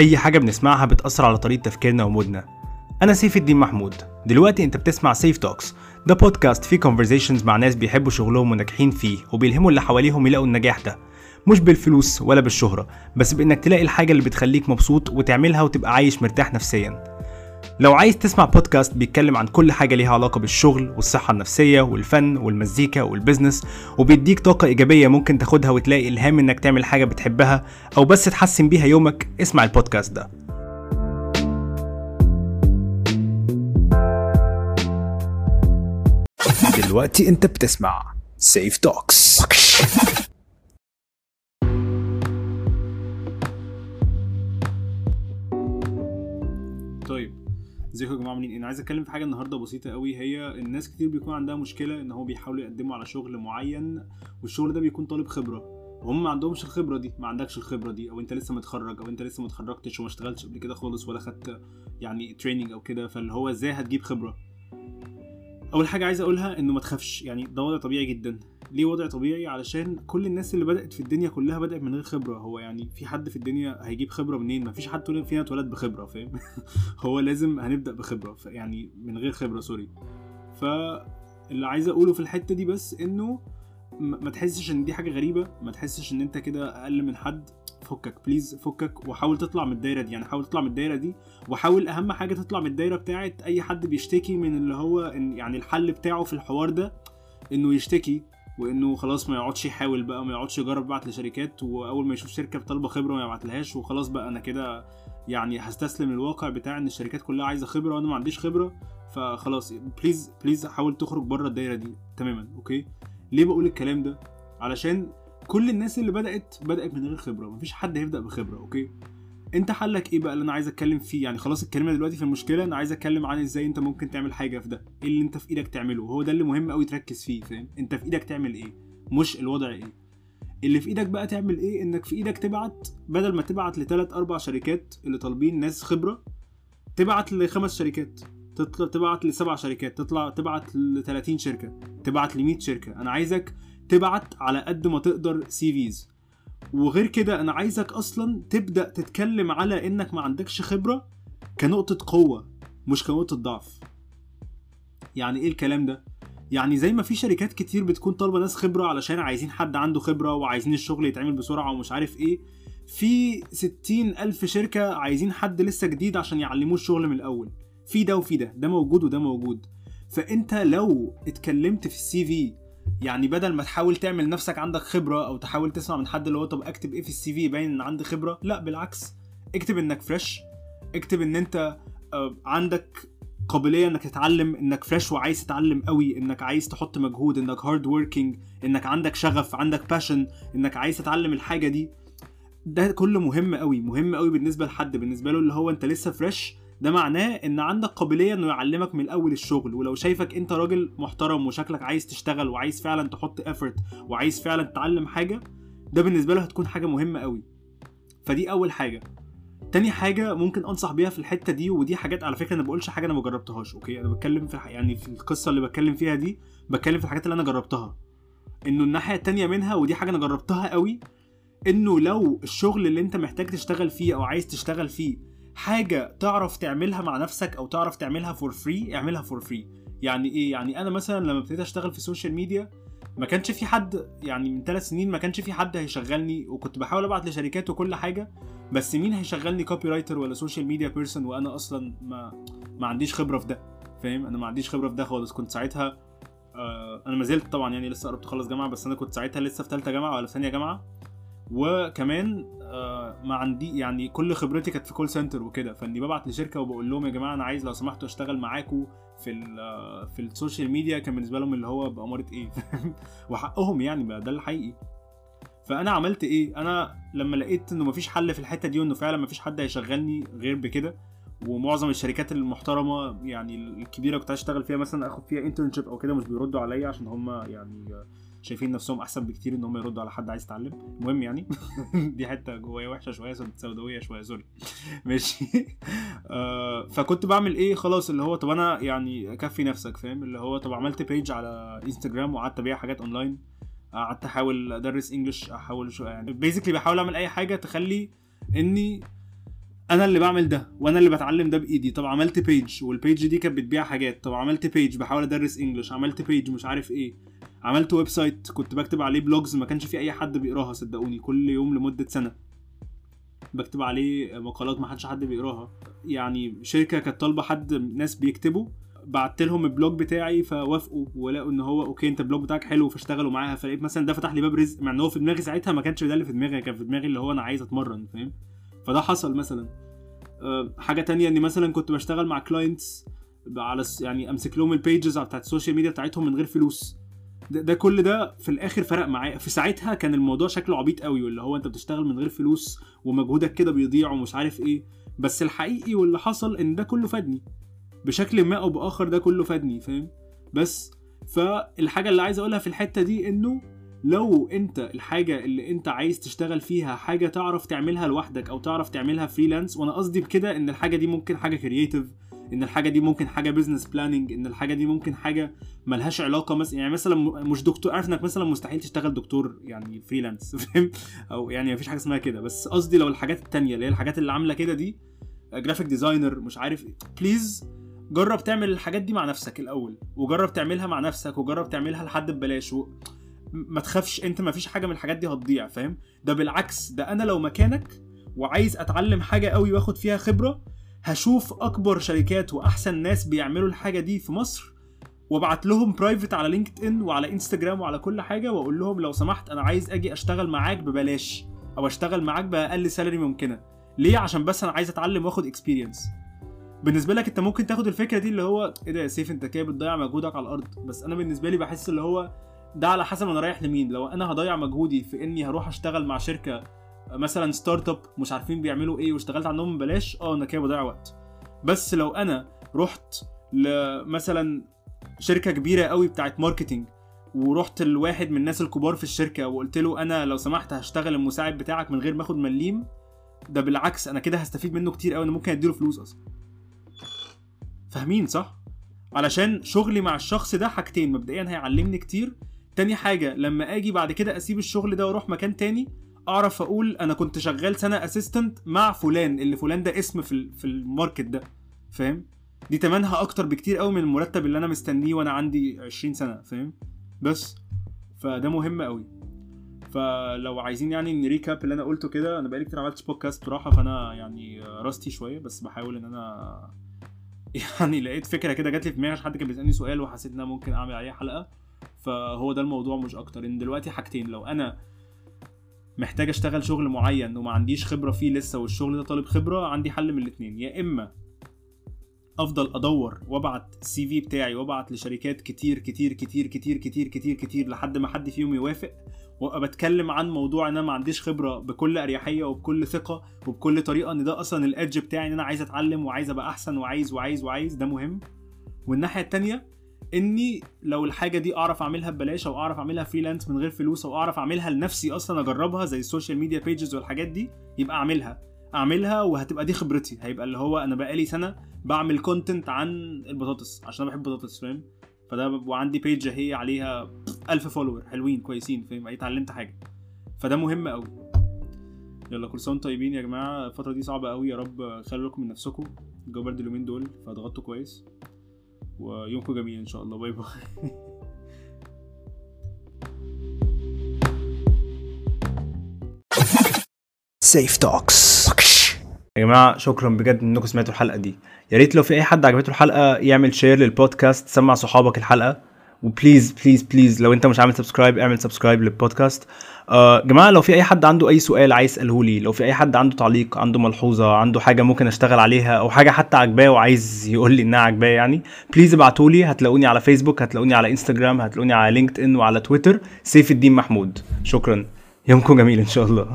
أي حاجة بنسمعها بتأثر على طريقة تفكيرنا و mood نا. أنا سيف الدين محمود. دلوقتي أنت بتسمع سيف توكس ده بودكاست فيه conversations مع ناس بيحبوا شغلهم وناجحين فيه وبيلهموا اللي حواليهم يلاقوا النجاح ده. مش بالفلوس ولا بالشهرة بس بإنك تلاقي الحاجة اللي بتخليك مبسوط وتعملها وتبقى عايش مرتاح نفسيا. لو عايز تسمع بودكاست بيتكلم عن كل حاجة ليها علاقة بالشغل والصحة النفسية والفن والمزيكا وال business وبيديك طاقة إيجابية ممكن تاخدها وتلاقي إلهام إنك تعمل حاجة بتحبها أو بس تحسن بيها يومك اسمع البودكاست ده. دلوقتي أنت بتسمع سيف توكس ازيكم يا جماعة عاملين إيه؟ أنا عايز أتكلم في حاجة النهارده بسيطة قوي هي الناس كتير بيكون عندها مشكلة إن هو بيحاولوا يقدموا على شغل معين والشغل ده بيكون طالب خبرة. وهم ما عندهمش الخبرة دي ما عندكش الخبرة دي أو أنت لسه متخرج أو أنت لسه ما اتخرجتش وما اشتغلتش قبل كده خالص ولا خدت يعني training أو كده فاللي هو إزاي هتجيب خبرة؟ أول حاجة عايز أقولها إنه ما تخافش يعني ده وضع طبيعي جدا. ليه وضع طبيعي علشان كل الناس اللي بدأت في الدنيا كلها بدأت من غير خبرة. هو يعني في حد في الدنيا هيجيب خبرة منين؟ ما فيش حد فينا اتولد بخبرة فاهم؟ هو لازم هنبدأ بخبرة يعني من غير خبرة sorry. فاللي عايز أقوله في الحتة دي بس إنه ما تحسش إن دي حاجة غريبة ما تحسش إن أنت كده أقل من حد. فكك بليز فكك وحاول تطلع من الدايرة دي. يعني حاول تطلع من الدايرة دي وحاول أهم حاجة تطلع من الدايرة بتاعت أي حد بيشتكي من اللي هو يعني الحل بتاعه في الحوار ده إنه يشتكي. وإنه خلاص ما يقعدش يحاول بقى ما يقعدش يجرب يبعت لشركات وأول ما يشوف شركة طالبه خبرة ما يبعتلهاش وخلاص بقى أنا كده يعني هستسلم للواقع بتاع إن الشركات كلها عايزة خبرة وأنا ما عنديش خبرة. فخلاص please please حاول تخرج بره الدايرة دي تماما okay؟ ليه بقول الكلام ده؟ علشان كل الناس اللي بدأت بدأت من غير خبرة مفيش حد هيبدأ بخبرة okay؟ انت حلك إيه بقى اللي أنا عايز اتكلم فيه؟ يعني خلاص اتكلمنا دلوقتي في المشكلة أنا عايز اتكلم عن إزاي انت ممكن تعمل حاجة في ده. إيه اللي انت في إيدك تعمله؟ هو ده اللي مهم قوي تركز فيه فاهم؟ انت في إيدك تعمل إيه؟ مش الوضع إيه؟ اللي في إيدك بقى تعمل إيه؟ انك في إيدك تبعت بدل ما تبعت لثلاث أربع شركات اللي طالبين ناس خبرة تبعت لخمس شركات تطلع تبعت لسبع شركات تطلع تبعت ل 30 شركة تبعت ل 100 شركة. أنا عايزك تبعت على قد ما تقدر CVs وغير كده أنا عايزك أصلا تبدأ تتكلم على إنك ما عندكش خبرة كنقطة قوة مش كنقطة ضعف. يعني إيه الكلام ده؟ يعني زي ما في شركات كتير بتكون طالبة ناس خبرة علشان عايزين حد عنده خبرة وعايزين الشغل يتعمل بسرعة ومش عارف إيه. في ستين ألف شركة عايزين حد لسه جديد عشان يعلموه الشغل من الأول. في ده وفي ده ده موجود وده موجود. فأنت لو اتكلمت في ال CV يعني بدل ما تحاول تعمل نفسك عندك خبرة أو تحاول تسمع من حد اللي هو طب اكتب إيه في ال CV يبين إن عندي خبرة لا بالعكس. اكتب إنك fresh اكتب إن أنت عندك قابلية إنك تتعلم إنك fresh وعايز تتعلم قوي إنك عايز تحط مجهود إنك hard working إنك عندك شغف عندك passion إنك عايز تتعلم الحاجة دي. ده كله مهم قوي مهم قوي بالنسبة لحد بالنسبة له اللي هو أنت لسه fresh ده معناه إن عندك قابلية إنه يعلمك من الأول الشغل ولو شايفك أنت راجل محترم وشكلك عايز تشتغل وعايز فعلا تحط effort وعايز فعلا تتعلم حاجة ده بالنسبة له هتكون حاجة مهمة قوي فدي أول حاجة. تاني حاجة ممكن أنصح بيها في الحتة دي ودي حاجات على فكرة أنا بقولش حاجة أنا مجربتهاش okay؟ أنا بتكلم في يعني في القصة اللي بتكلم فيها دي بتكلم في الحاجات اللي أنا جربتها. إنه الناحية التانية منها ودي حاجة أنا جربتها قوي إنه لو الشغل اللي أنت محتاج تشتغل فيه أو عايز تشتغل فيه حاجة تعرف تعملها مع نفسك أو تعرف تعملها for free اعملها for free يعني إيه؟ يعني أنا مثلا لما ابتديت أشتغل في ال social media ما كانش في حد يعني من ثلاث سنين ما كانش في حد هيشغلني وكنت بحاول أبعت لشركات وكل حاجة بس مين هيشغلني copywriter ولا social media person وأنا أصلا ما ما عنديش خبرة في ده؟ فاهم؟ أنا ما عنديش خبرة في ده خالص. كنت ساعتها آه أنا ما زلت طبعا يعني لسه قربت أخلص جامعة بس أنا كنت ساعتها لسه في ثالثه جامعة ولا في ثانية جامعة. وكمان آه ما عندي يعني كل خبرتي كانت في call center وكده فاني ببعت لشركة وبقول لهم يا جماعة أنا عايز لو سمحتوا أشتغل معاكم في في ال social media كان بالنسبة لهم اللي هو بأمارة إيه؟ وحقهم يعني بقى ده الحقيقي. فأنا عملت إيه؟ أنا لما لقيت إنه مفيش حل في الحتة دي وإنه فعلا مفيش حد هيشغلني غير بكده ومعظم الشركات المحترمة يعني الكبيرة كنت أشتغل فيها مثلا آخد فيها internship أو كده مش بيردوا عليا عشان هم يعني شايفين نفسهم أحسن بكتير إن هم يردوا على حد عايز يتعلم. المهم يعني دي حتة جوايا وحشة شوية سوداوية شوية sorry. ماشي. آه فكنت بعمل إيه؟ خلاص اللي هو طب أنا يعني كفي نفسك فاهم؟ اللي هو طب عملت page على انستجرام وقعدت أبيع حاجات اونلاين قعدت أحاول أدرس English أحاول شو يعني basically بحاول أعمل أي حاجة تخلي إني أنا اللي بعمل ده وأنا اللي بتعلم ده بإيدي. طب عملت page وال page دي كانت بتبيع حاجات. طب عملت page بحاول أدرس English عملت page مش عارف إيه. عملت website كنت بكتب عليه blogs ما كانش في أي حد بيقراها صدقوني كل يوم لمدة سنة. بكتب عليه مقالات ما حدش حد بيقراها. يعني شركة كانت طالبة حد ناس بيكتبوا بعت لهم ال blog بتاعي فوافقوا ولقوا إن هو okay أنت ال blog بتاعك حلو فاشتغلوا معاها. فلقيت مثلا ده فتح لي باب رزق مع إن هو في دماغي ساعتها ما كانش ده اللي في دماغي كان في دماغي اللي هو أنا عايز أتمرن فاهم؟ فده حصل مثلا. أه حاجة تانية إني مثلا كنت بشتغل مع clients على يعني أمسك لهم ال pages بتاعت ال social media بتاعتهم من غير فلوس. ده, ده كل ده في الآخر فرق معايا. في ساعتها كان الموضوع شكله عبيط قوي واللي هو انت بتشتغل من غير فلوس ومجهودك كده بيضيع ومش عارف إيه. بس الحقيقي واللي حصل ان ده كله فادني. بشكل ما أو بآخر ده كله فادني فاهم؟ بس فالحاجة اللي عايز أقولها في الحتة دي إنه لو أنت الحاجة اللي أنت عايز تشتغل فيها حاجة تعرف تعملها لوحدك أو تعرف تعملها freelance وأنا قصدي بكده إن الحاجة دي ممكن حاجة creative إن الحاجة دي ممكن حاجة business planning إن الحاجة دي ممكن حاجة ملهاش علاقة مثلا يعني مثلا مش دكتور عارف إنك مثلا مستحيل تشتغل دكتور يعني freelance فاهم؟ أو يعني مفيش حاجة اسمها كده. بس قصدي لو الحاجات التانية اللي هي الحاجات اللي عاملة كده دي graphic designer مش عارف please جرب تعمل الحاجات دي مع نفسك الأول وجرب تعملها مع نفسك وجرب تعملها لحد ببلاش و... ما تخافش أنت ما فيش حاجة من الحاجات دي هتضيع فاهم؟ ده بالعكس ده أنا لو مكانك وعايز أتعلم حاجة قوي وآخد فيها خبرة هشوف أكبر شركات وأحسن ناس بيعملوا الحاجة دي في مصر وأبعت لهم private على LinkedIn وعلى انستجرام وعلى كل حاجة وأقول لهم لو سمحت أنا عايز أجي أشتغل معاك ببلاش أو أشتغل معاك بأقل salary ممكنة. ليه؟ عشان بس أنا عايز أتعلم وأخد experience بالنسبة لك أنت ممكن تاخد الفكرة دي اللي هو إيه ده يا سيف أنت كده بتضيع مجهودك على الأرض. بس أنا بالنسبة لي بحس اللي هو ده على حسب أنا رايح لمين. لو أنا هضيع مجهودي في إني هروح أشتغل مع شركة مثلا startup مش عارفين بيعملوا إيه واشتغلت عندهم ببلاش آه أنا كده بضيع وقت. بس لو أنا رحت لمثلا شركة كبيرة قوي بتاعت marketing ورحت لواحد من الناس الكبار في الشركة وقلت له أنا لو سمحت هشتغل المساعد بتاعك من غير ما آخد مليم ده بالعكس أنا كده هستفيد منه كتير قوي أنا ممكن أديله فلوس أصلا. فاهمين صح؟ علشان شغلي مع الشخص ده حاجتين مبدئيا هيعلمني كتير. تاني حاجة لما آجي بعد كده أسيب الشغل ده وأروح مكان تاني اعرف أقول أنا كنت شغال سنة assistant مع فلان اللي فلان ده اسم في في ال market ده فاهم؟ دي تمنها أكتر بكتير قوي من المرتب اللي أنا مستنيه وأنا عندي 20 سنة فاهم؟ بس فده مهم قوي. فلو عايزين يعني ن recap اللي أنا قلته كده أنا بقالي كتير عملتش بودكاست بصراحة فأنا يعني rusty شوية بس بحاول إن أنا يعني لقيت فكرة كده جات لي في دماغي عشان حد كان بيسألني سؤال وحسيت إن أنا ممكن أعمل عليه حلقة. فهو ده الموضوع مش أكتر. إن دلوقتي حاجتين لو أنا محتاج أشتغل شغل معين وما عنديش خبرة فيه لسه والشغل ده طالب خبرة عندي حل من الاثنين يا إما أفضل أدور وأبعت السي في بتاعي وأبعت لشركات كتير كتير كتير كتير كتير كتير كتير لحد ما حد فيهم يوافق وأبقى بتكلم عن موضوع إن أنا ما عنديش خبرة بكل أريحية وبكل ثقة وبكل طريقة إن ده أصلا الإدج بتاعي إن أنا عايز أتعلم وعايز أبقى أحسن وعايز وعايز وعايز ده مهم. والناحية التانية اني لو الحاجة دي اعرف اعملها ببلاش أو اعرف اعملها freelance من غير فلوس أو اعرف اعملها لنفسي أصلا اجربها زي ال social media pages والحاجات دي يبقى اعملها. اعملها وهتبقى دي خبرتي. هيبقى اللي هو أنا بقالي سنة بعمل content عن البطاطس عشان أنا بحب البطاطس فاهم؟ فده وعندي page اهي عليها ألف follower حلوين كويسين فاهم؟ اي اتعلمت حاجة. فده مهم قوي. يلا كل سنة طيبين يا جماعة. الفترة دي صعبة قوي. يا رب خلوا بالكم من نفسكم. الجو برد اليومين دول فاتغطوا كويس. ويومكم جميل إن شاء الله. bye bye. سيف توكس يا جماعة شكرا بجد إنكم سمعتوا الحلقة دي. يا ريت لو في أي حد عجبته الحلقة يعمل share للبودكاست سمع صحابك الحلقة. و please please please لو انت مش عامل subscribe اعمل subscribe للبودكاست آه جماعة لو في أي حد عنده أي سؤال عايز يسأله لي لو في أي حد عنده تعليق عنده ملحوظة عنده حاجة ممكن أشتغل عليها أو حاجة حتى عجباه وعايز يقول لي إنها عجباه يعني please ابعتوا لي. هتلاقوني على فيسبوك هتلاقوني على انستجرام هتلاقوني على لينكد ان وعلى تويتر سيف الدين محمود. شكرا. يومكم جميل إن شاء الله.